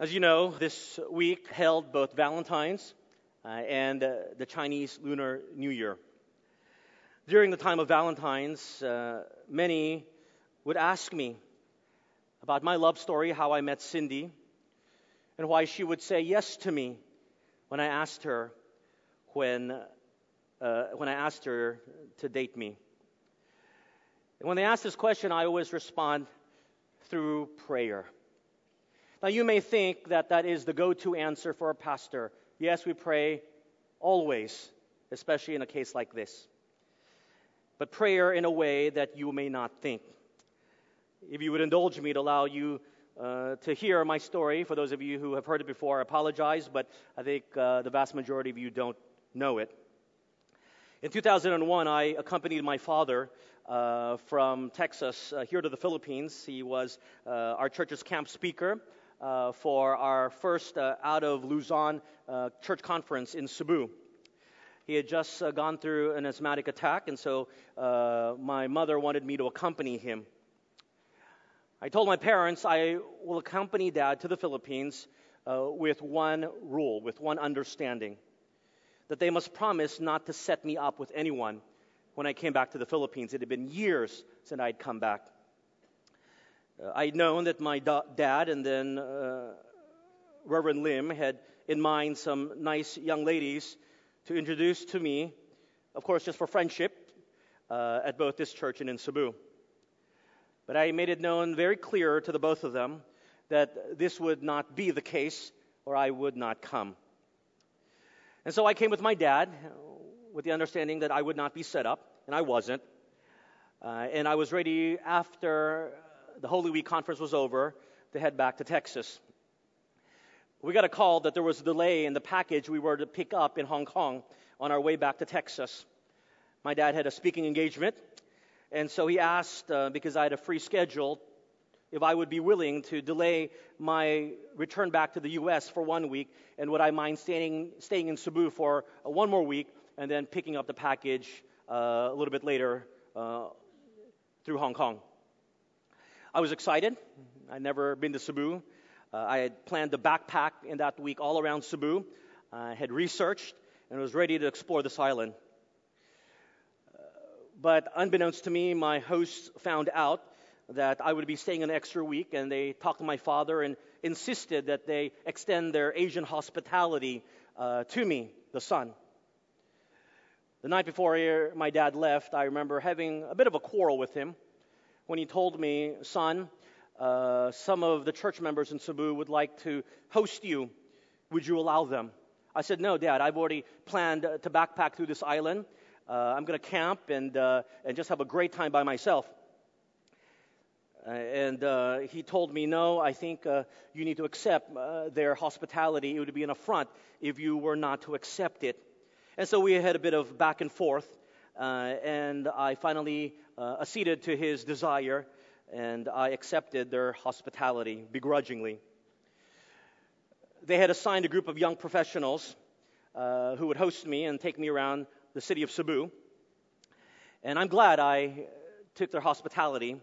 As you know, this week held both Valentine's uh, and uh, the Chinese Lunar New Year. During the time of Valentine's, uh, many would ask me about my love story, how I met Cindy, and why she would say yes to me when I asked her when, uh, when I asked her to date me. And when they ask this question, I always respond through prayer. Now, you may think that that is the go to answer for a pastor. Yes, we pray always, especially in a case like this. But prayer in a way that you may not think. If you would indulge me to allow you uh, to hear my story, for those of you who have heard it before, I apologize, but I think uh, the vast majority of you don't know it. In 2001, I accompanied my father uh, from Texas uh, here to the Philippines. He was uh, our church's camp speaker uh, for our first uh, out of Luzon uh, church conference in Cebu. He had just uh, gone through an asthmatic attack, and so uh, my mother wanted me to accompany him. I told my parents I will accompany dad to the Philippines uh, with one rule, with one understanding that they must promise not to set me up with anyone when I came back to the Philippines. It had been years since I'd come back. Uh, I'd known that my da- dad and then uh, Reverend Lim had in mind some nice young ladies to introduce to me, of course, just for friendship, uh, at both this church and in Cebu. But I made it known very clear to the both of them that this would not be the case, or I would not come. And so I came with my dad with the understanding that I would not be set up, and I wasn't. Uh, and I was ready after the Holy Week conference was over to head back to Texas. We got a call that there was a delay in the package we were to pick up in Hong Kong on our way back to Texas. My dad had a speaking engagement, and so he asked, uh, because I had a free schedule, if I would be willing to delay my return back to the U.S. for one week, and would I mind staying, staying in Cebu for uh, one more week and then picking up the package uh, a little bit later uh, through Hong Kong. I was excited. I'd never been to Cebu. Uh, I had planned to backpack in that week all around Cebu. I had researched and was ready to explore this island. Uh, but unbeknownst to me, my hosts found out that I would be staying an extra week, and they talked to my father and insisted that they extend their Asian hospitality uh, to me, the son. The night before my dad left, I remember having a bit of a quarrel with him when he told me, Son, uh, some of the church members in Cebu would like to host you. Would you allow them? I said, No, Dad, I've already planned to backpack through this island. Uh, I'm going to camp and, uh, and just have a great time by myself. Uh, and uh, he told me, No, I think uh, you need to accept their hospitality. It would be an affront if you were not to accept it. And so we had a bit of back and forth. And I finally uh, acceded to his desire, and I accepted their hospitality begrudgingly. They had assigned a group of young professionals uh, who would host me and take me around the city of Cebu. And I'm glad I took their hospitality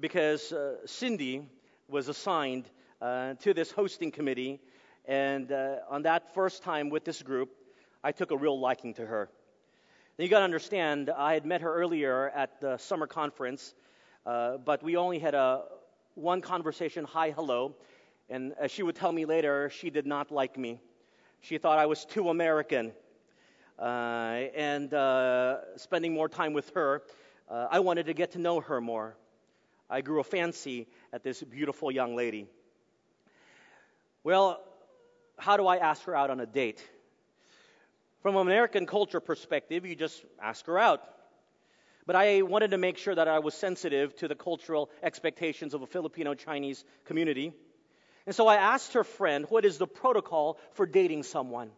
because uh, Cindy was assigned uh, to this hosting committee. And uh, on that first time with this group, I took a real liking to her. Now, you got to understand, I had met her earlier at the summer conference, uh, but we only had a one conversation, hi, hello. And as she would tell me later, she did not like me. She thought I was too American. Uh, and uh, spending more time with her, uh, I wanted to get to know her more. I grew a fancy at this beautiful young lady. Well, how do I ask her out on a date? From an American culture perspective, you just ask her out. But I wanted to make sure that I was sensitive to the cultural expectations of a Filipino Chinese community. And so I asked her friend, what is the protocol for dating someone?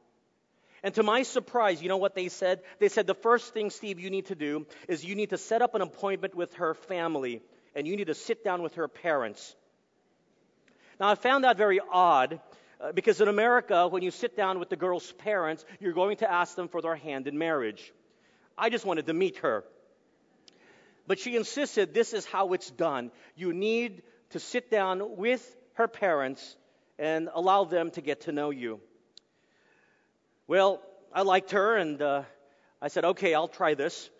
And to my surprise, you know what they said? They said, the first thing, Steve, you need to do is you need to set up an appointment with her family and you need to sit down with her parents. Now, I found that very odd because in America, when you sit down with the girl's parents, you're going to ask them for their hand in marriage. I just wanted to meet her. But she insisted this is how it's done. You need to sit down with her parents and allow them to get to know you. Well, I liked her, and uh, I said, okay, I'll try this.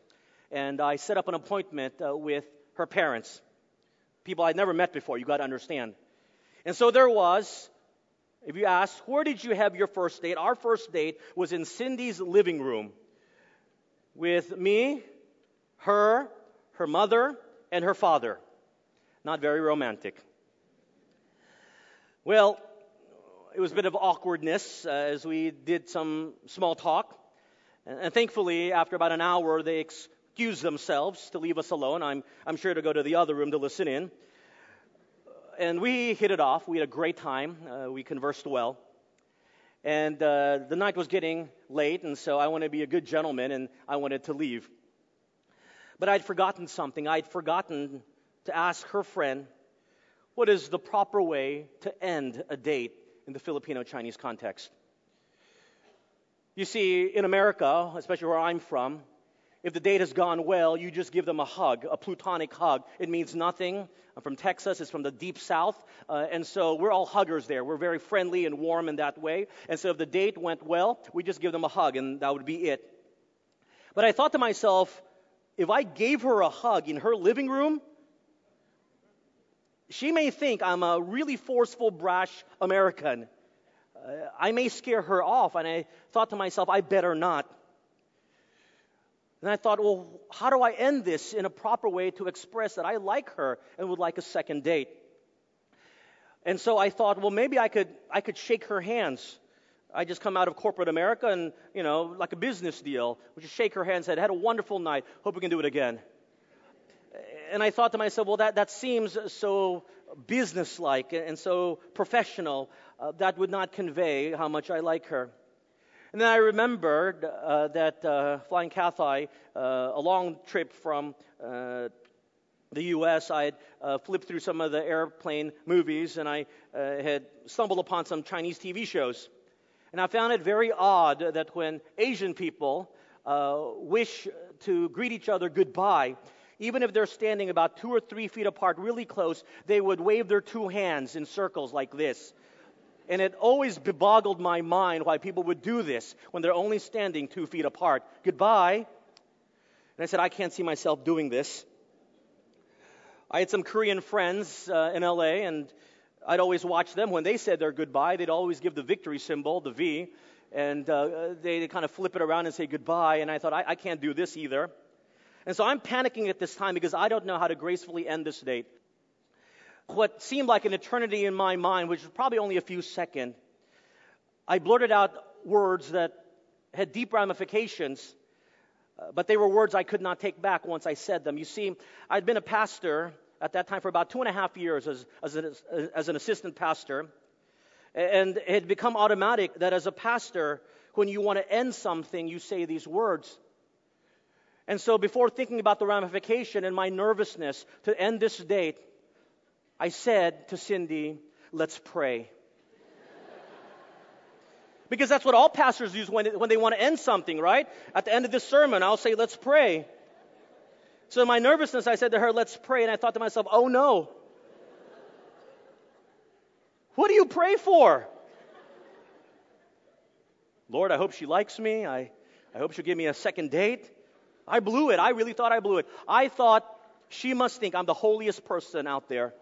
And I set up an appointment uh, with her parents, people I'd never met before, you got to understand. And so there was, if you ask, where did you have your first date? Our first date was in Cindy's living room with me, her, her mother, and her father. Not very romantic. Well, it was a bit of awkwardness uh, as we did some small talk. And, and, thankfully, after about an hour, they excused themselves to leave us alone. I'm, I'm sure to go to the other room to listen in. And we hit it off. We had a great time. Uh, we conversed well. And uh, the night was getting late, and so I wanted to be a good gentleman and I wanted to leave. But I'd forgotten something. I'd forgotten to ask her friend what is the proper way to end a date in the Filipino Chinese context. You see, in America, especially where I'm from, if the date has gone well, you just give them a hug, a plutonic hug. It means nothing. I'm from Texas, it's from the deep south, uh, and so we're all huggers there. We're very friendly and warm in that way. And so if the date went well, we just give them a hug, and that would be it. But I thought to myself, if I gave her a hug in her living room, she may think I'm a really forceful, brash American. Uh, I may scare her off. And I thought to myself, I better not. And I thought, well, how do I end this in a proper way to express that I like her and would like a second date? And so I thought, well, maybe I could, I could shake her hands. I just come out of corporate America and, you know, like a business deal. We just shake her hand and said, had a wonderful night. Hope we can do it again and I thought to myself, well, that, that seems so businesslike and so professional. Uh, that would not convey how much I like her. And then I remembered uh, that uh, flying Cathay, uh, a long trip from uh, the U.S., I had uh, flipped through some of the airplane movies and I had stumbled upon some Chinese TV shows. And I found it very odd that when Asian people wish to greet each other goodbye, even if they're standing about two or three feet apart, really close, they would wave their two hands in circles like this. And it always boggled my mind why people would do this when they're only standing two feet apart. Goodbye. And I said, I can't see myself doing this. I had some Korean friends uh, in LA, and I'd always watch them. When they said their goodbye, they'd always give the victory symbol, the V, and uh, they'd kind of flip it around and say goodbye. And I thought, I, I can't do this either. And so I'm panicking at this time because I don't know how to gracefully end this date. What seemed like an eternity in my mind, which was probably only a few seconds, I blurted out words that had deep ramifications, uh, but they were words I could not take back once I said them. You see, I'd been a pastor at that time for about two and a half years as, as, an, as an assistant pastor, and it had become automatic that as a pastor, when you want to end something, you say these words. And so, before thinking about the ramification and my nervousness to end this date, I said to Cindy, let's pray. because that's what all pastors use when, when they want to end something, right? At the end of this sermon, I'll say, let's pray. So, in my nervousness, I said to her, let's pray. And I thought to myself, oh no. What do you pray for? Lord, I hope she likes me. I, I hope she'll give me a second date. I blew it. I really thought I blew it. I thought she must think I'm the holiest person out there.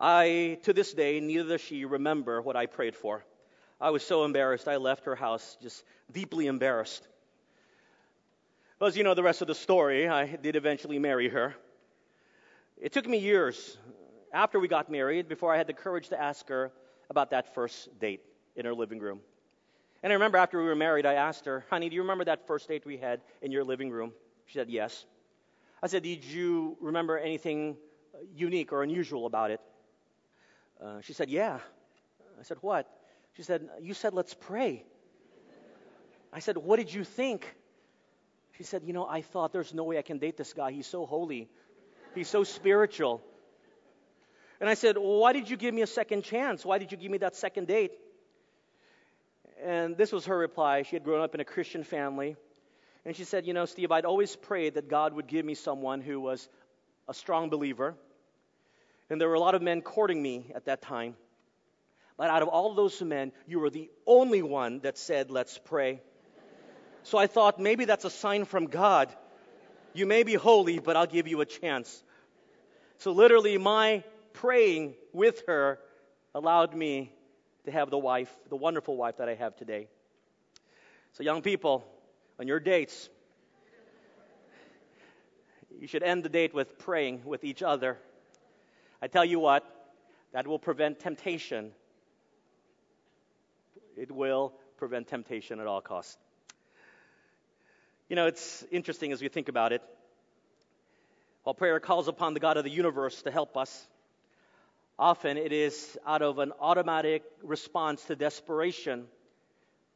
I, to this day, neither does she remember what I prayed for. I was so embarrassed. I left her house just deeply embarrassed. Well, as you know the rest of the story, I did eventually marry her. It took me years after we got married before I had the courage to ask her about that first date in her living room. And I remember after we were married, I asked her, honey, do you remember that first date we had in your living room? She said, yes. I said, did you remember anything unique or unusual about it? Uh, she said, yeah. I said, what? She said, you said, let's pray. I said, what did you think? She said, you know, I thought there's no way I can date this guy. He's so holy. He's so spiritual. And I said, well, why did you give me a second chance? Why did you give me that second date? And this was her reply. She had grown up in a Christian family. And she said, You know, Steve, I'd always prayed that God would give me someone who was a strong believer. And there were a lot of men courting me at that time. But out of all those men, you were the only one that said, Let's pray. So I thought maybe that's a sign from God. You may be holy, but I'll give you a chance. So literally, my praying with her allowed me to have the wife, the wonderful wife that I have today. So, young people, on your dates, you should end the date with praying with each other. I tell you what, that will prevent temptation. It will prevent temptation at all costs. You know, it's interesting as we think about it. While prayer calls upon the God of the universe to help us, often it is out of an automatic response to desperation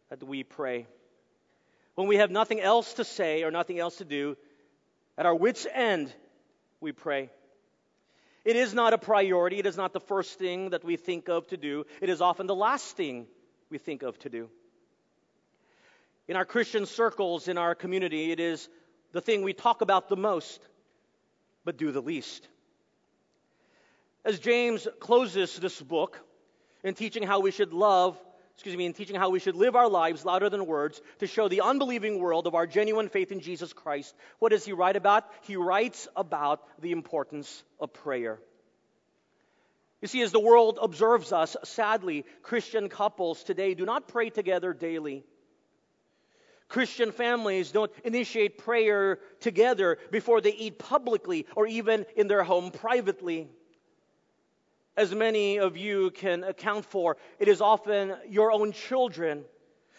that we pray. When we have nothing else to say or nothing else to do, at our wits' end, we pray. It is not a priority. It is not the first thing that we think of to do. It is often the last thing we think of to do. In our Christian circles, in our community, it is the thing we talk about the most, but do the least. As James closes this book in teaching how we should love excuse me, in teaching how we should live our lives louder than words to show the unbelieving world of our genuine faith in Jesus Christ. What does he write about? He writes about the importance of prayer. You see, as the world observes us, sadly, Christian couples today do not pray together daily. Christian families don't initiate prayer together before they eat publicly or even in their home privately as many of you can account for, it is often your own children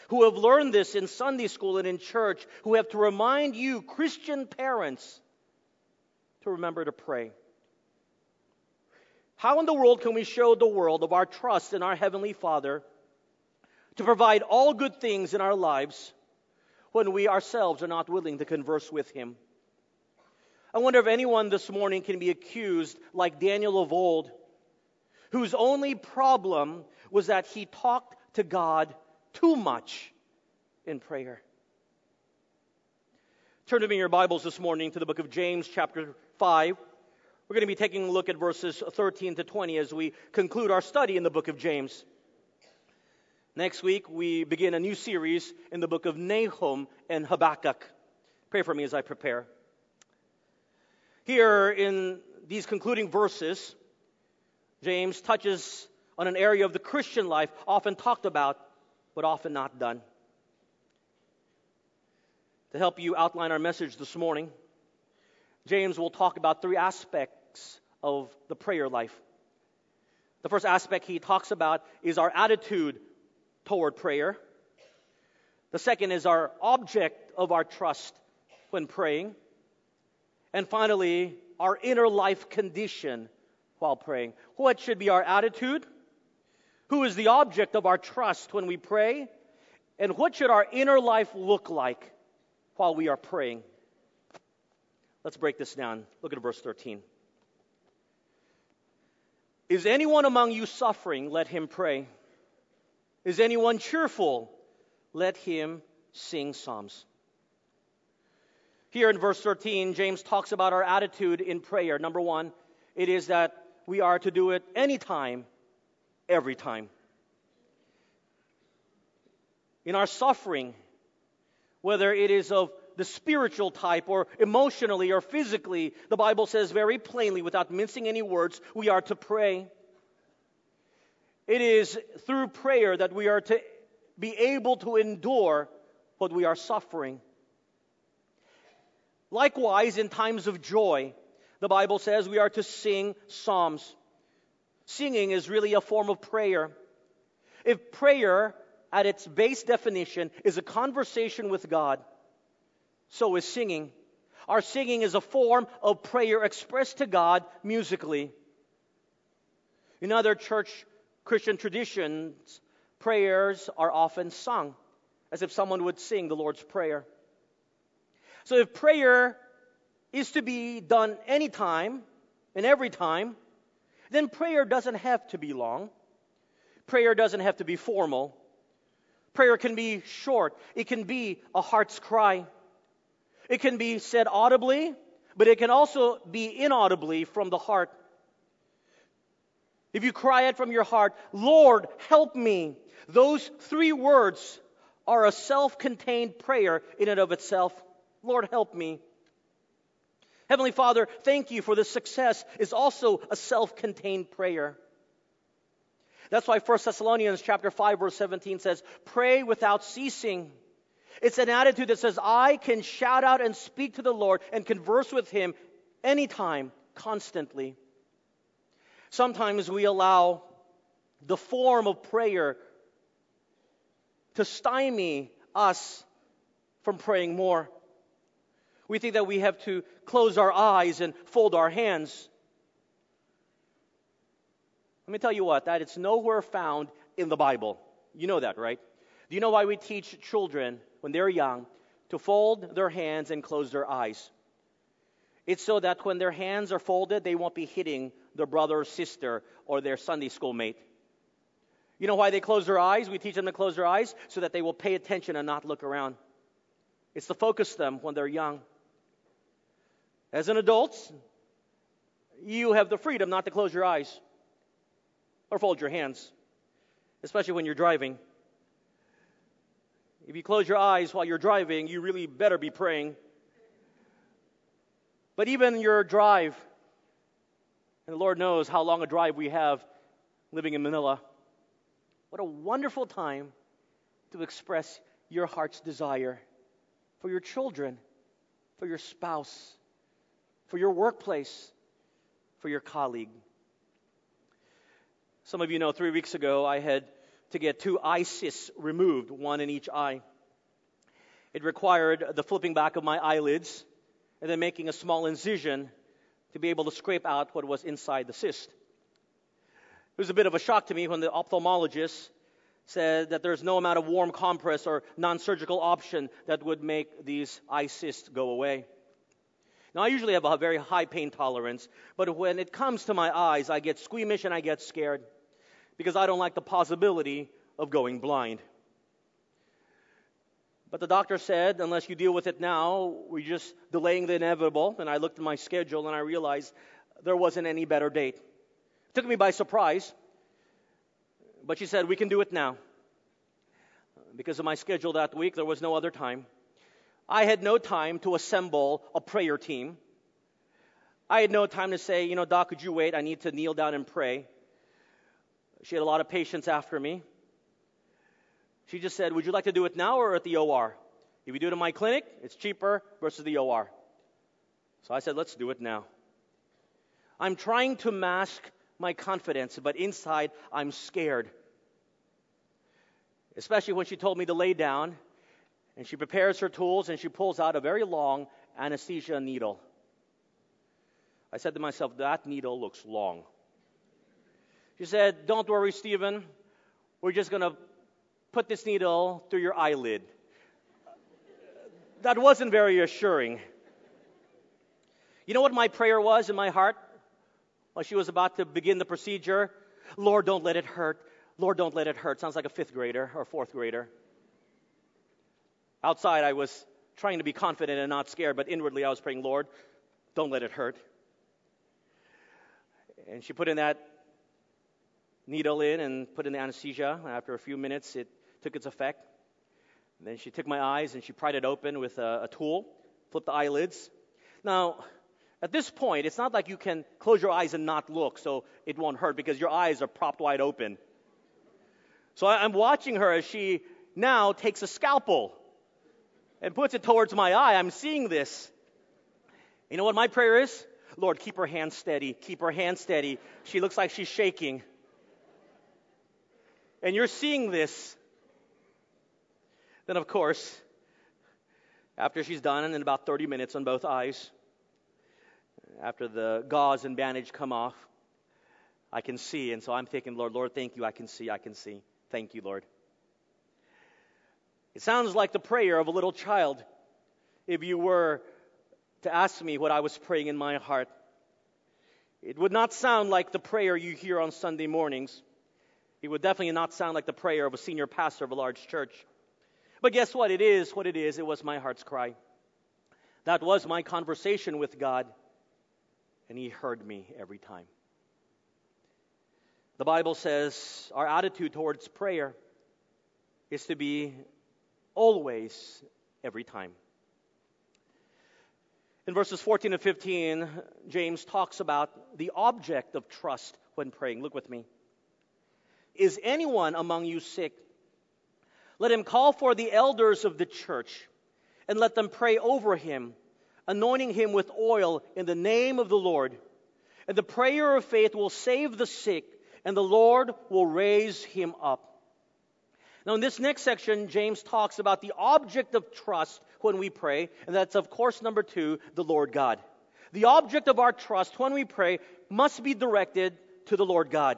who have learned this in Sunday school and in church who have to remind you, Christian parents, to remember to pray. How in the world can we show the world of our trust in our Heavenly Father to provide all good things in our lives when we ourselves are not willing to converse with Him? I wonder if anyone this morning can be accused, like Daniel of old whose only problem was that he talked to God too much in prayer. Turn to me in your Bibles this morning to the book of James, chapter 5. We're going to be taking a look at verses 13 to 20 as we conclude our study in the book of James. Next week, we begin a new series in the book of Nahum and Habakkuk. Pray for me as I prepare. Here in these concluding verses, James touches on an area of the Christian life often talked about, but often not done. To help you outline our message this morning, James will talk about three aspects of the prayer life. The first aspect he talks about is our attitude toward prayer. The second is our object of our trust when praying. And finally, our inner life condition while praying. What should be our attitude? Who is the object of our trust when we pray? And what should our inner life look like while we are praying? Let's break this down. Look at verse 13. Is anyone among you suffering? Let him pray. Is anyone cheerful? Let him sing psalms. Here in verse 13, James talks about our attitude in prayer. Number one, it is that we are to do it anytime, every time. In our suffering, whether it is of the spiritual type or emotionally or physically, the Bible says very plainly, without mincing any words, we are to pray. It is through prayer that we are to be able to endure what we are suffering. Likewise, in times of joy, the Bible says we are to sing psalms. Singing is really a form of prayer. If prayer, at its base definition, is a conversation with God, so is singing. Our singing is a form of prayer expressed to God musically. In other church Christian traditions, prayers are often sung, as if someone would sing the Lord's Prayer. So if prayer is to be done anytime and every time, then prayer doesn't have to be long. Prayer doesn't have to be formal. Prayer can be short. It can be a heart's cry. It can be said audibly, but it can also be inaudibly from the heart. if you cry it from your heart, Lord, help me, those three words are a self contained prayer in and of itself. Lord, help me. Heavenly Father, thank you for this success is also a self contained prayer. That's why 1 Thessalonians chapter 5 verse 17 says, "Pray without ceasing." It's an attitude that says, "I can shout out and speak to the Lord and converse with him anytime, constantly." Sometimes we allow the form of prayer to stymie us from praying more. We think that we have to close our eyes and fold our hands. Let me tell you what, that it's nowhere found in the Bible. You know that, right? Do you know why we teach children when they're young to fold their hands and close their eyes? It's so that when their hands are folded, they won't be hitting their brother or sister or their Sunday school mate. You know why they close their eyes? We teach them to close their eyes so that they will pay attention and not look around. It's to focus them when they're young. As an adult, you have the freedom not to close your eyes or fold your hands, especially when you're driving. If you close your eyes while you're driving, you really better be praying. But even your drive, and the Lord knows how long a drive we have living in Manila. What a wonderful time to express your heart's desire for your children, for your spouse, for your workplace, for your colleague. Some of you know three weeks ago I had to get two eye cysts removed, one in each eye. It required the flipping back of my eyelids and then making a small incision to be able to scrape out what was inside the cyst. It was a bit of a shock to me when the ophthalmologist said that there's no amount of warm compress or non surgical option that would make these eye cysts go away. Now, I usually have a very high pain tolerance, but when it comes to my eyes, I get squeamish and I get scared because I don't like the possibility of going blind. But the doctor said, unless you deal with it now, we're just delaying the inevitable. And I looked at my schedule and I realized there wasn't any better date. It took me by surprise. But she said, we can do it now. Because of my schedule that week, there was no other time. I had no time to assemble a prayer team. I had no time to say, you know, Doc, could you wait? I need to kneel down and pray. She had a lot of patience after me. She just said, Would you like to do it now or at the OR? If you do it in my clinic, it's cheaper versus the OR. So I said, Let's do it now. I'm trying to mask my confidence, but inside I'm scared. Especially when she told me to lay down and she prepares her tools and she pulls out a very long anesthesia needle. I said to myself, That needle looks long. She said, Don't worry, Stephen. We're just going to put this needle through your eyelid. That wasn't very assuring. You know what my prayer was in my heart while she was about to begin the procedure? Lord, don't let it hurt. Lord, don't let it hurt. Sounds like a fifth grader or fourth grader. Outside, I was trying to be confident and not scared, but inwardly, I was praying, Lord, don't let it hurt. And she put in that needle in and put in the anesthesia. After a few minutes, it took its effect. And then she took my eyes and she pried it open with a, a tool, flipped the eyelids. Now, at this point, it's not like you can close your eyes and not look so it won't hurt because your eyes are propped wide open. So I'm watching her as she now takes a scalpel and puts it towards my eye. I'm seeing this. You know what my prayer is? Lord, keep her hand steady. Keep her hand steady. She looks like she's shaking. And you're seeing this. Then, of course, after she's done, and in about 30 minutes on both eyes, after the gauze and bandage come off, I can see. And so I'm thinking, Lord, Lord, thank you. I can see. I can see. Thank you, Lord. It sounds like the prayer of a little child. If you were to ask me what I was praying in my heart, it would not sound like the prayer you hear on Sunday mornings. It would definitely not sound like the prayer of a senior pastor of a large church. But guess what? It is what it is. It was my heart's cry. That was my conversation with God, and He heard me every time. The Bible says our attitude towards prayer is to be always, every time. In verses 14 and 15, James talks about the object of trust when praying. Look with me. Is anyone among you sick? Let him call for the elders of the church and let them pray over him, anointing him with oil in the name of the Lord. And the prayer of faith will save the sick, and the Lord will raise him up. Now, in this next section, James talks about the object of trust when we pray, and that's, of course, number two, the Lord God. The object of our trust when we pray must be directed to the Lord God.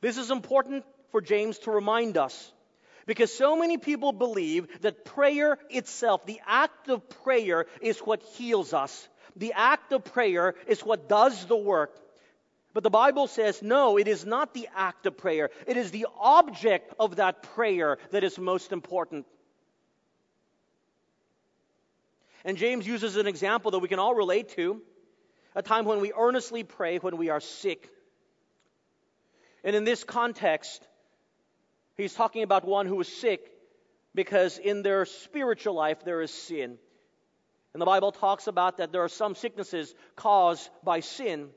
This is important for James to remind us because so many people believe that prayer itself, the act of prayer, is what heals us. The act of prayer is what does the work. But the Bible says, no, it is not the act of prayer. It is the object of that prayer that is most important. And James uses an example that we can all relate to a time when we earnestly pray when we are sick. And in this context, he's talking about one who is sick because in their spiritual life there is sin. And the Bible talks about that there are some sicknesses caused by sin.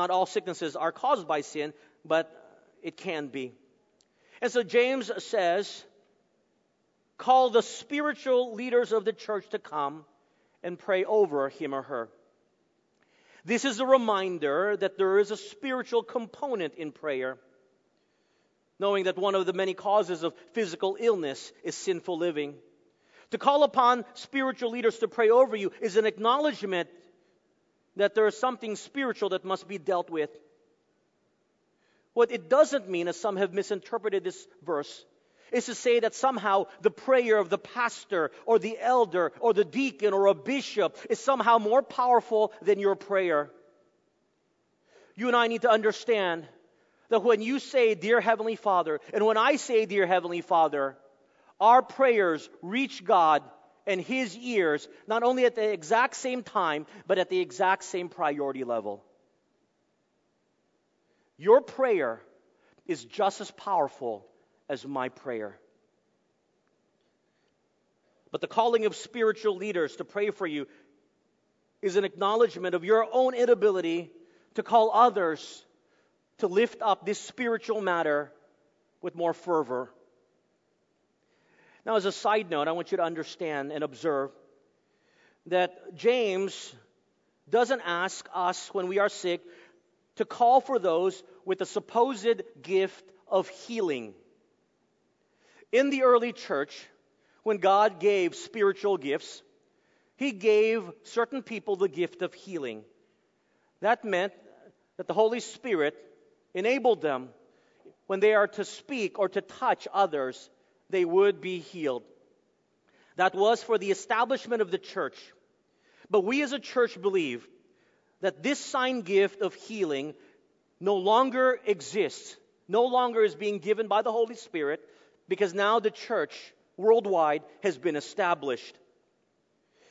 Not all sicknesses are caused by sin, but it can be. And so James says, call the spiritual leaders of the church to come and pray over him or her. This is a reminder that there is a spiritual component in prayer, knowing that one of the many causes of physical illness is sinful living. To call upon spiritual leaders to pray over you is an acknowledgement that there is something spiritual that must be dealt with. What it doesn't mean, as some have misinterpreted this verse, is to say that somehow the prayer of the pastor or the elder or the deacon or a bishop is somehow more powerful than your prayer. You and I need to understand that when you say, Dear Heavenly Father, and when I say, Dear Heavenly Father, our prayers reach God and His ears not only at the exact same time, but at the exact same priority level. Your prayer is just as powerful as my prayer. But the calling of spiritual leaders to pray for you is an acknowledgement of your own inability to call others to lift up this spiritual matter with more fervor. Now, as a side note, I want you to understand and observe that James doesn't ask us when we are sick to call for those with a supposed gift of healing. In the early church, when God gave spiritual gifts, He gave certain people the gift of healing. That meant that the Holy Spirit enabled them when they are to speak or to touch others, they would be healed. That was for the establishment of the church. But we as a church believe that this sign gift of healing no longer exists, no longer is being given by the Holy Spirit, because now the church worldwide has been established.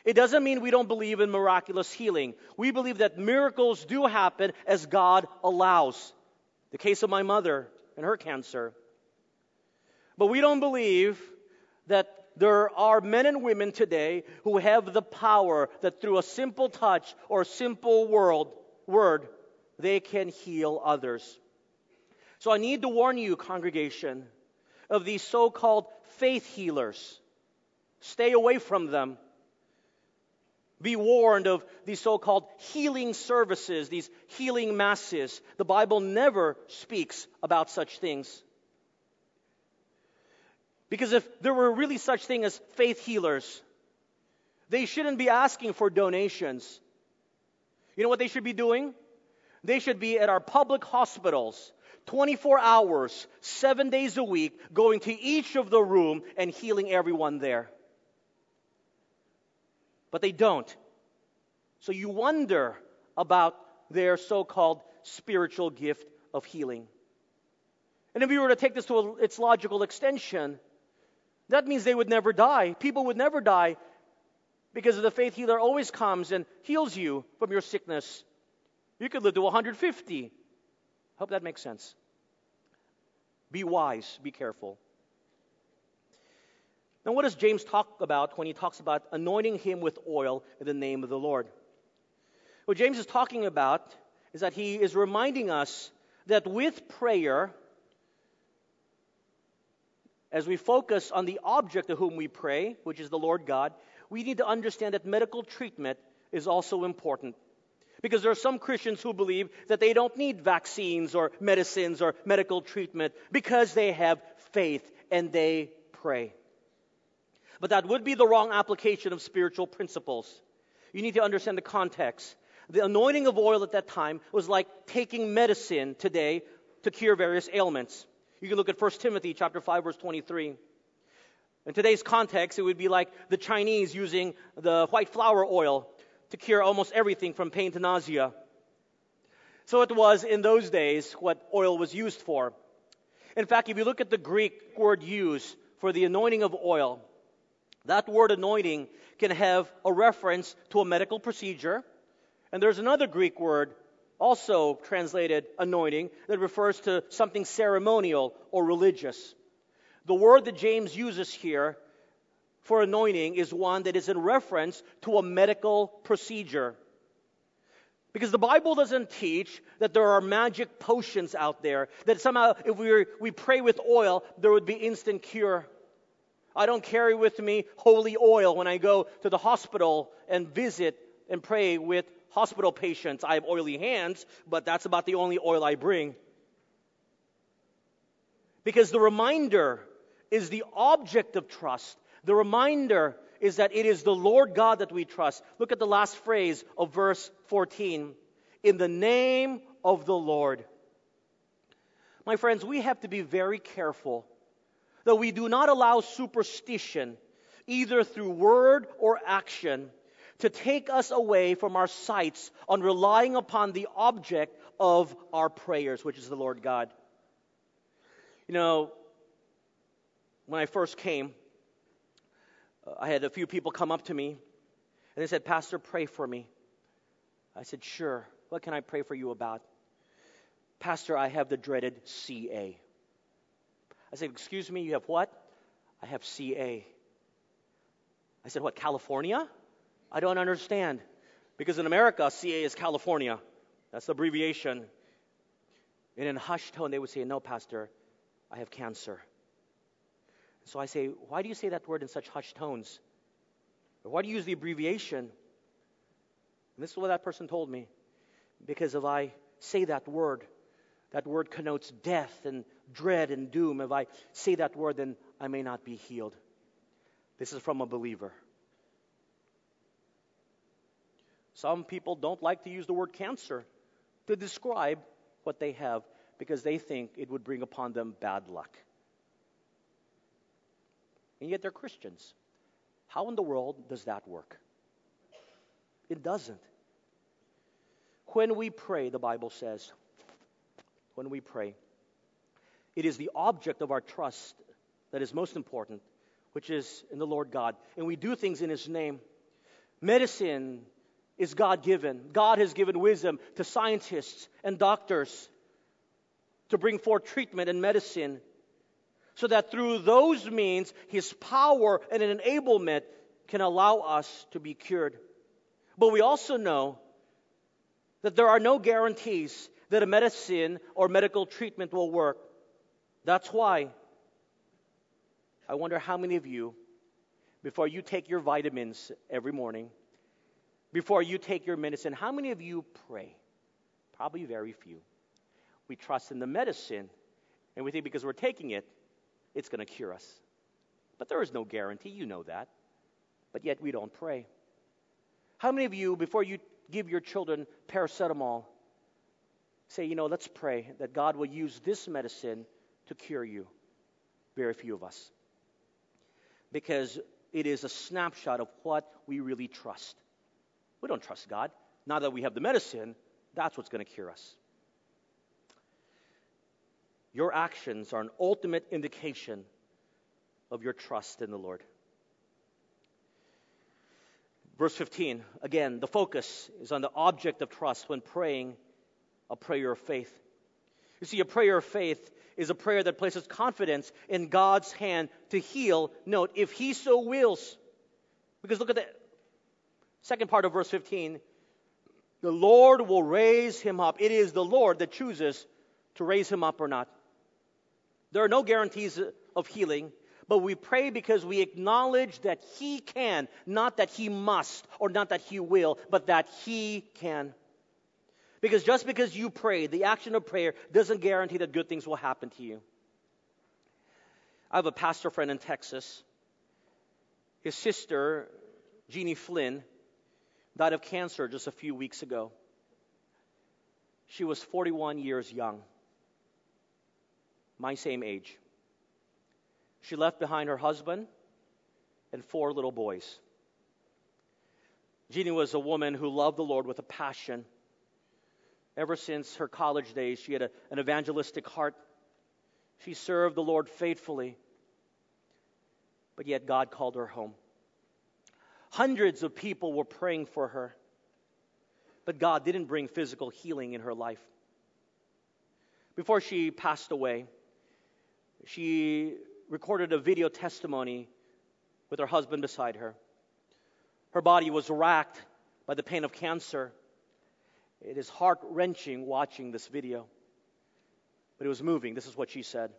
It doesn't mean we don't believe in miraculous healing. We believe that miracles do happen as God allows. The case of my mother and her cancer. But we don't believe that there are men and women today who have the power that through a simple touch or a simple world, word, they can heal others. So I need to warn you, congregation, of these so called faith healers. Stay away from them. Be warned of these so called healing services, these healing masses. The Bible never speaks about such things. Because if there were really such thing as faith healers, they shouldn't be asking for donations. You know what they should be doing? They should be at our public hospitals 24 hours, seven days a week, going to each of the room and healing everyone there. But they don't. So you wonder about their so called spiritual gift of healing. And if you were to take this to its logical extension, that means they would never die. People would never die because of the faith healer always comes and heals you from your sickness. You could live to 150, Hope that makes sense. Be wise, be careful. Now, what does James talk about when he talks about anointing him with oil in the name of the Lord? What James is talking about is that he is reminding us that with prayer, as we focus on the object to whom we pray, which is the Lord God, we need to understand that medical treatment is also important. Because there are some Christians who believe that they don't need vaccines or medicines or medical treatment because they have faith and they pray. But that would be the wrong application of spiritual principles. You need to understand the context. The anointing of oil at that time was like taking medicine today to cure various ailments. You can look at 1 Timothy chapter 5 verse 23. In today's context, it would be like the Chinese using the white flower oil to cure almost everything from pain to nausea. So it was in those days what oil was used for. In fact, if you look at the Greek word used for the anointing of oil, that word anointing can have a reference to a medical procedure. And there's another Greek word also translated anointing that refers to something ceremonial or religious. The word that James uses here for anointing is one that is in reference to a medical procedure. Because the Bible doesn't teach that there are magic potions out there, that somehow if we, we pray with oil, there would be instant cure. I don't carry with me holy oil when I go to the hospital and visit and pray with hospital patients. I have oily hands, but that's about the only oil I bring. Because the reminder is the object of trust. The reminder is that it is the Lord God that we trust. Look at the last phrase of verse 14. In the name of the Lord. My friends, we have to be very careful that we do not allow superstition, either through word or action, to take us away from our sights on relying upon the object of our prayers, which is the Lord God. You know, when I first came, uh, I had a few people come up to me and they said, Pastor, pray for me. I said, Sure. What can I pray for you about? Pastor, I have the dreaded CA. I said, Excuse me, you have what? I have CA. I said, What, California? I don't understand. Because in America, CA is California. That's the abbreviation. And in a hushed tone, they would say, No, Pastor, I have cancer. So I say, Why do you say that word in such hushed tones? Why do you use the abbreviation? And this is what that person told me. Because if I say that word, that word connotes death and dread and doom. If I say that word, then I may not be healed. This is from a believer. Some people don't like to use the word cancer to describe what they have because they think it would bring upon them bad luck. And yet they're Christians. How in the world does that work? It doesn't. When we pray, the Bible says, when we pray, it is the object of our trust that is most important, which is in the Lord God. And we do things in His name. Medicine is God given. God has given wisdom to scientists and doctors to bring forth treatment and medicine so that through those means his power and enablement can allow us to be cured. But we also know that there are no guarantees that a medicine or medical treatment will work. That's why I wonder how many of you, before you take your vitamins every morning, before you take your medicine, how many of you pray? Probably very few. We trust in the medicine, and we think because we're taking it, it's going to cure us. But there is no guarantee, you know that. But yet we don't pray. How many of you, before you give your children paracetamol, say, you know, let's pray that God will use this medicine to cure you? Very few of us. Because it is a snapshot of what we really trust. We don't trust God. Now that we have the medicine, that's what's going to cure us. Your actions are an ultimate indication of your trust in the Lord. Verse 15, again, the focus is on the object of trust when praying a prayer of faith. You see, a prayer of faith is a prayer that places confidence in God's hand to heal. Note, if He so wills. Because look at the second part of verse 15. The Lord will raise him up. It is the Lord that chooses to raise him up or not. There are no guarantees of healing, but we pray because we acknowledge that He can, not that He must, or not that He will, but that He can. Because just because you pray, the action of prayer doesn't guarantee that good things will happen to you. I have a pastor friend in Texas. His sister, Jeannie Flynn, died of cancer just a few weeks ago. She was 41 years young, my same age. She left behind her husband and four little boys. Jeannie was a woman who loved the Lord with a passion. Ever since her college days, she had a, an evangelistic heart. She served the Lord faithfully. But yet, God called her home. Hundreds of people were praying for her. But God didn't bring physical healing in her life. Before she passed away, she recorded a video testimony with her husband beside her. Her body was racked by the pain of cancer. It is heart wrenching watching this video, but it was moving. This is what she said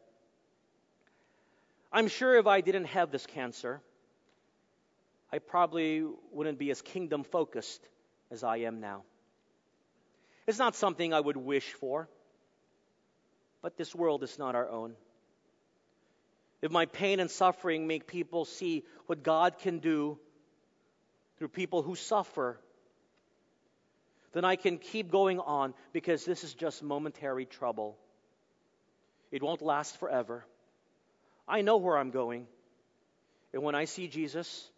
I'm sure if I didn't have this cancer, I probably wouldn't be as kingdom focused as I am now. It's not something I would wish for, but this world is not our own. If my pain and suffering make people see what God can do through people who suffer, then I can keep going on because this is just momentary trouble. It won't last forever. I know where I'm going. And when I see Jesus,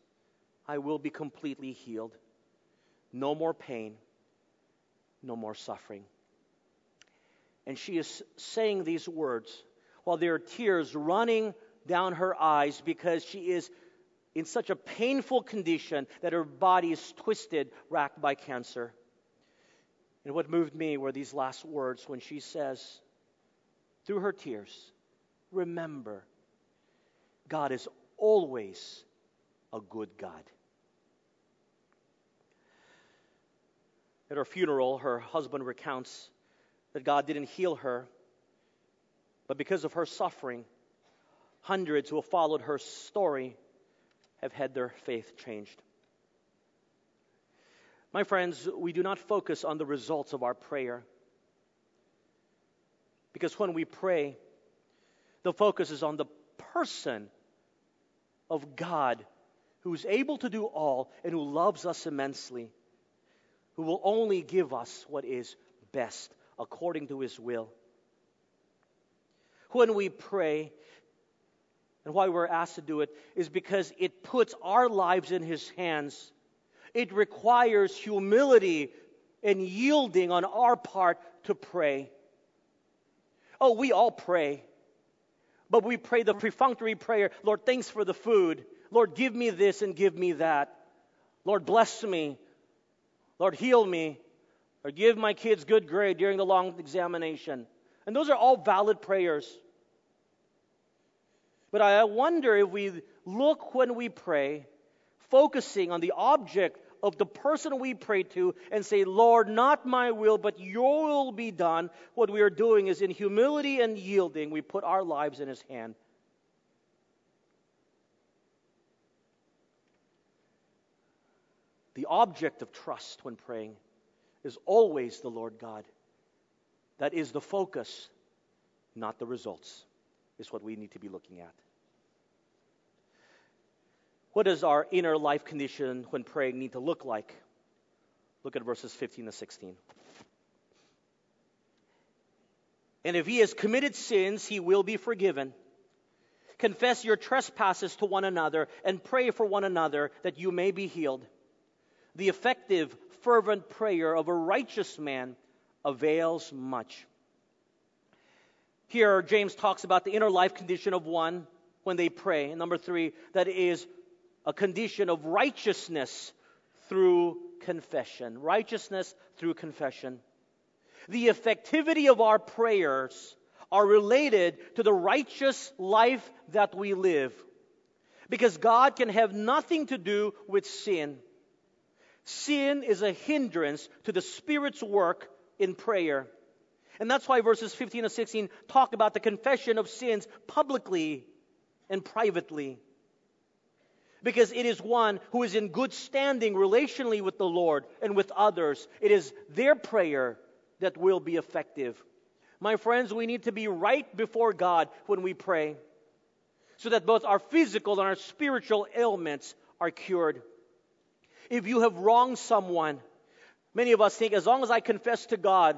I will be completely healed. No more pain, no more suffering. And she is saying these words while there are tears running down her eyes because she is in such a painful condition that her body is twisted, racked by cancer. And what moved me were these last words when she says, through her tears, remember, God is always a good God. At her funeral, her husband recounts that God didn't heal her, but because of her suffering, hundreds who have followed her story have had their faith changed. My friends, we do not focus on the results of our prayer. Because when we pray, the focus is on the person of God who is able to do all and who loves us immensely, who will only give us what is best according to his will. When we pray, and why we're asked to do it is because it puts our lives in His hands. It requires humility and yielding on our part to pray. Oh, we all pray. But we pray the perfunctory prayer Lord, thanks for the food. Lord, give me this and give me that. Lord, bless me. Lord, heal me. Or give my kids good grade during the long examination. And those are all valid prayers. But I wonder if we look when we pray, focusing on the object of the person we pray to, and say, Lord, not my will, but your will be done, what we are doing is in humility and yielding, we put our lives in his hand. The object of trust when praying is always the Lord God. That is the focus, not the results is what we need to be looking at. What does our inner life condition when praying need to look like? Look at verses 15 to 16. And if he has committed sins, he will be forgiven. Confess your trespasses to one another and pray for one another that you may be healed. The effective, fervent prayer of a righteous man avails much. Here, James talks about the inner life condition of one when they pray. And number three, that is a condition of righteousness through confession. Righteousness through confession. the effectivity of our prayers are related to the righteous life that we live. Because God can have nothing to do with sin. Sin is a hindrance to the Spirit's work in prayer. And that's why verses 15 and 16 talk about the confession of sins publicly and privately. Because it is one who is in good standing relationally with the Lord and with others. It is their prayer that will be effective. My friends, we need to be right before God when we pray so that both our physical and our spiritual ailments are cured. If you have wronged someone, many of us think as long as I confess to God,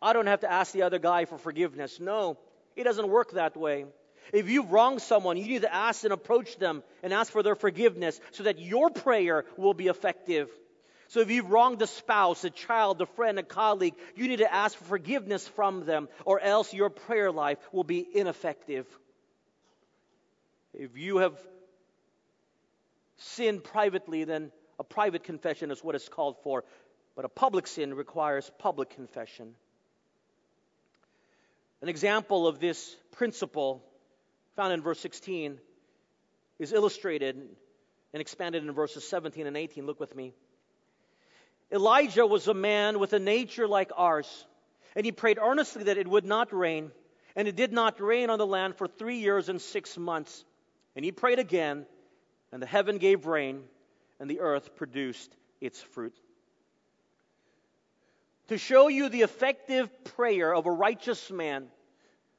I don't have to ask the other guy for forgiveness. No, it doesn't work that way. If you've wronged someone, you need to ask and approach them and ask for their forgiveness so that your prayer will be effective. So if you've wronged a spouse, a child, a friend, a colleague, you need to ask for forgiveness from them, or else your prayer life will be ineffective. If you have sinned privately, then a private confession is what is called for, but a public sin requires public confession. An example of this principle found in verse 16 is illustrated and expanded in verses 17 and 18. Look with me. Elijah was a man with a nature like ours, and he prayed earnestly that it would not rain, and it did not rain on the land for three years and six months. And he prayed again, and the heaven gave rain, and the earth produced its fruit. To show you the effective prayer of a righteous man,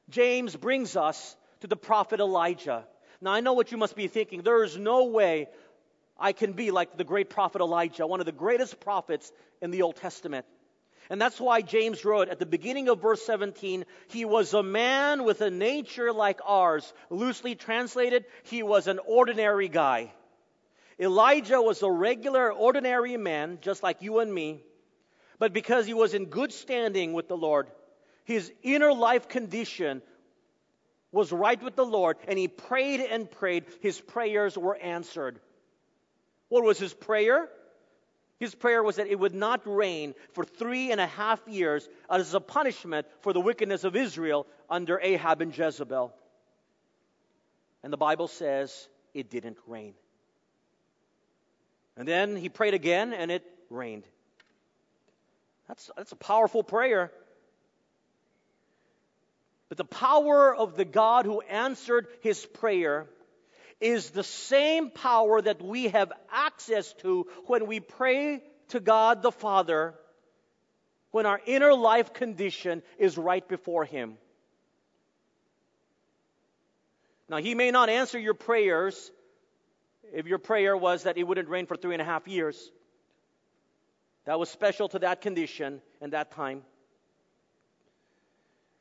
James brings us to the prophet Elijah. Now, I know what you must be thinking. There is no way I can be like the great prophet Elijah, one of the greatest prophets in the Old Testament. And that's why James wrote at the beginning of verse 17, he was a man with a nature like ours. Loosely translated, he was an ordinary guy. Elijah was a regular, ordinary man, just like you and me. But because he was in good standing with the Lord, his inner life condition was right with the Lord, and he prayed and prayed. His prayers were answered. What was his prayer? His prayer was that it would not rain for three and a half years as a punishment for the wickedness of Israel under Ahab and Jezebel. And the Bible says it didn't rain. And then he prayed again and it rained. That's, that's a powerful prayer. But the power of the God who answered his prayer is the same power that we have access to when we pray to God the Father when our inner life condition is right before Him. Now, He may not answer your prayers if your prayer was that it wouldn't rain for three and a half years. That was special to that condition and that time.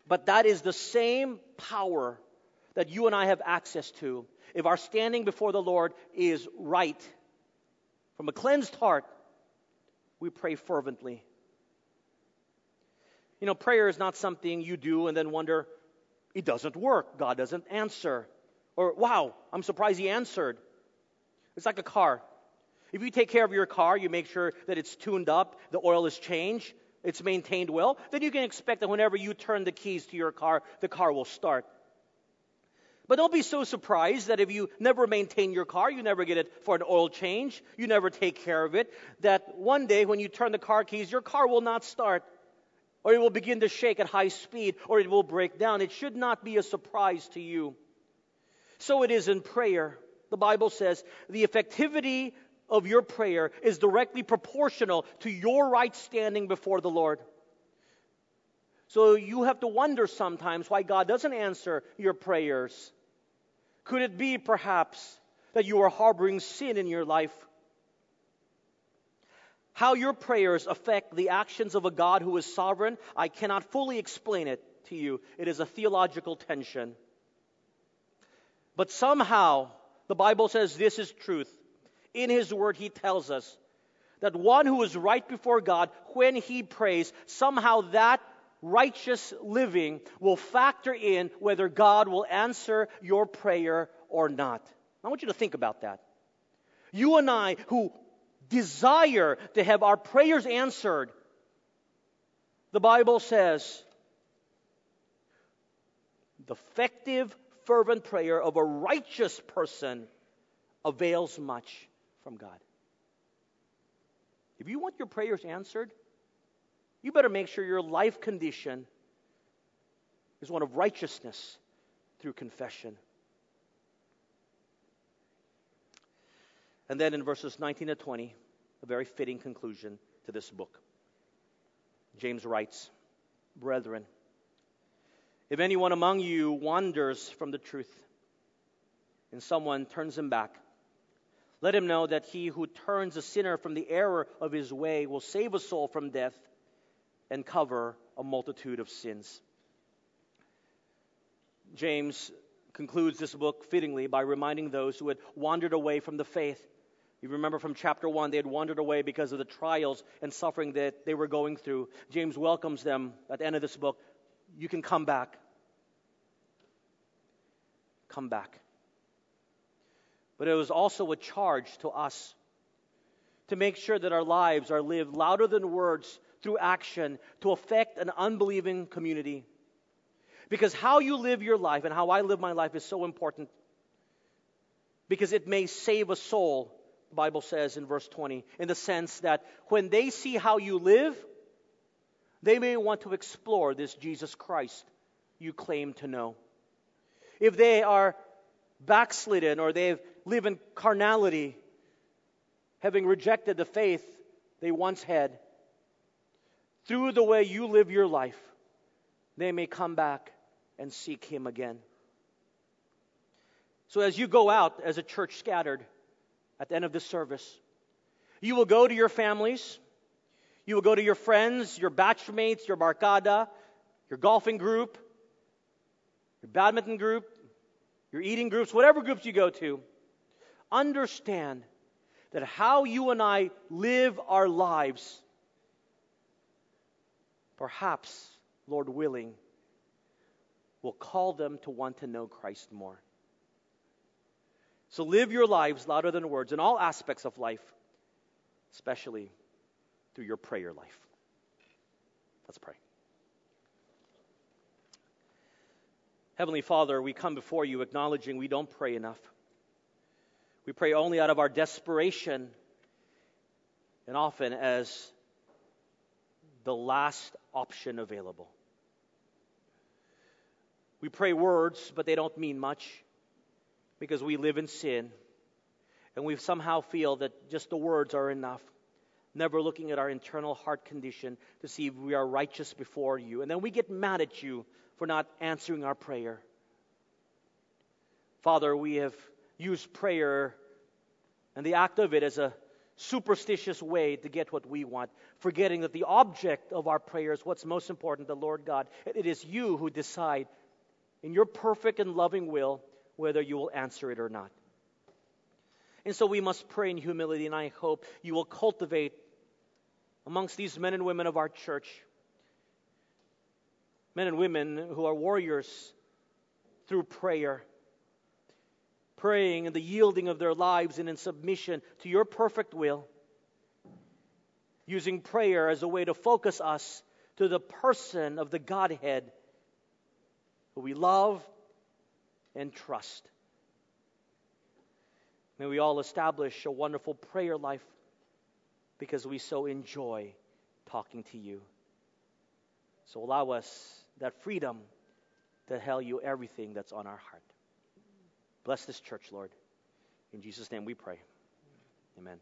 But that is the same power that you and I have access to if our standing before the Lord is right, from a cleansed heart, we pray fervently. You know, prayer is not something you do and then wonder, it doesn't work. God doesn't answer. Or, wow, I'm surprised He answered. It's like a car. If you take care of your car, you make sure that it's tuned up, the oil is changed, it's maintained well, then you can expect that whenever you turn the keys to your car, the car will start. But don't be so surprised that if you never maintain your car, you never get it for an oil change, you never take care of it, that one day when you turn the car keys, your car will not start, or it will begin to shake at high speed, or it will break down. It should not be a surprise to you. So it is in prayer. The Bible says the effectivity of your prayer is directly proportional to your right standing before the Lord. So you have to wonder sometimes why God doesn't answer your prayers. Could it be perhaps that you are harboring sin in your life? How your prayers affect the actions of a God who is sovereign, I cannot fully explain it to you. It is a theological tension. But somehow, the Bible says this is truth. In His Word, He tells us that one who is right before God, when he prays, somehow that righteous living will factor in whether God will answer your prayer or not. I want you to think about that. You and I, who desire to have our prayers answered, The Bible says the effective, fervent prayer of a righteous person avails much from God. If you want your prayers answered, you better make sure your life condition is one of righteousness through confession. And then in verses 19 to 20, a very fitting conclusion to this book. James writes, Brethren, if anyone among you wanders from the truth and someone turns him back, let him know that he who turns a sinner from the error of his way will save a soul from death and cover a multitude of sins. James concludes this book fittingly by reminding those who had wandered away from the faith. You remember from chapter 1, they had wandered away because of the trials and suffering that they were going through. James welcomes them at the end of this book. You can come back. Come back. But it was also a charge to us to make sure that our lives are lived louder than words through action to affect an unbelieving community. Because how you live your life and how I live my life is so important. Because it may save a soul, the Bible says in verse 20, in the sense that when they see how you live, they may want to explore this Jesus Christ you claim to know. If they are backslidden or they live in carnality, having rejected the faith they once had, through the way you live your life, they may come back and seek Him again. So, as you go out as a church scattered at the end of this service, you will go to your families, you will go to your friends, your batchmates, your barcada, your golfing group, your badminton group, your eating groups, whatever groups you go to. Understand that how you and I live our lives perhaps, Lord willing, will call them to want to know Christ more. So live your lives louder than words in all aspects of life, especially through your prayer life. Let's pray. Heavenly Father, we come before you acknowledging we don't pray enough. We pray only out of our desperation and often as the last option available. We pray words, but they don't mean much because we live in sin and we somehow feel that just the words are enough, never looking at our internal heart condition to see if we are righteous before you. And then we get mad at you for not answering our prayer. Father, we have used prayer and the act of it as a superstitious way to get what we want, forgetting that the object of our prayer is what's most important, the Lord God. It is you who decide in your perfect and loving will whether you will answer it or not. And so we must pray in humility, and I hope you will cultivate amongst these men and women of our church men and women who are warriors through prayer praying and the yielding of their lives and in submission to your perfect will, using prayer as a way to focus us to the person of the Godhead who we love and trust. May we all establish a wonderful prayer life because we so enjoy talking to you. So allow us that freedom to tell you everything that's on our heart. Bless this church, Lord. In Jesus' name we pray. Amen.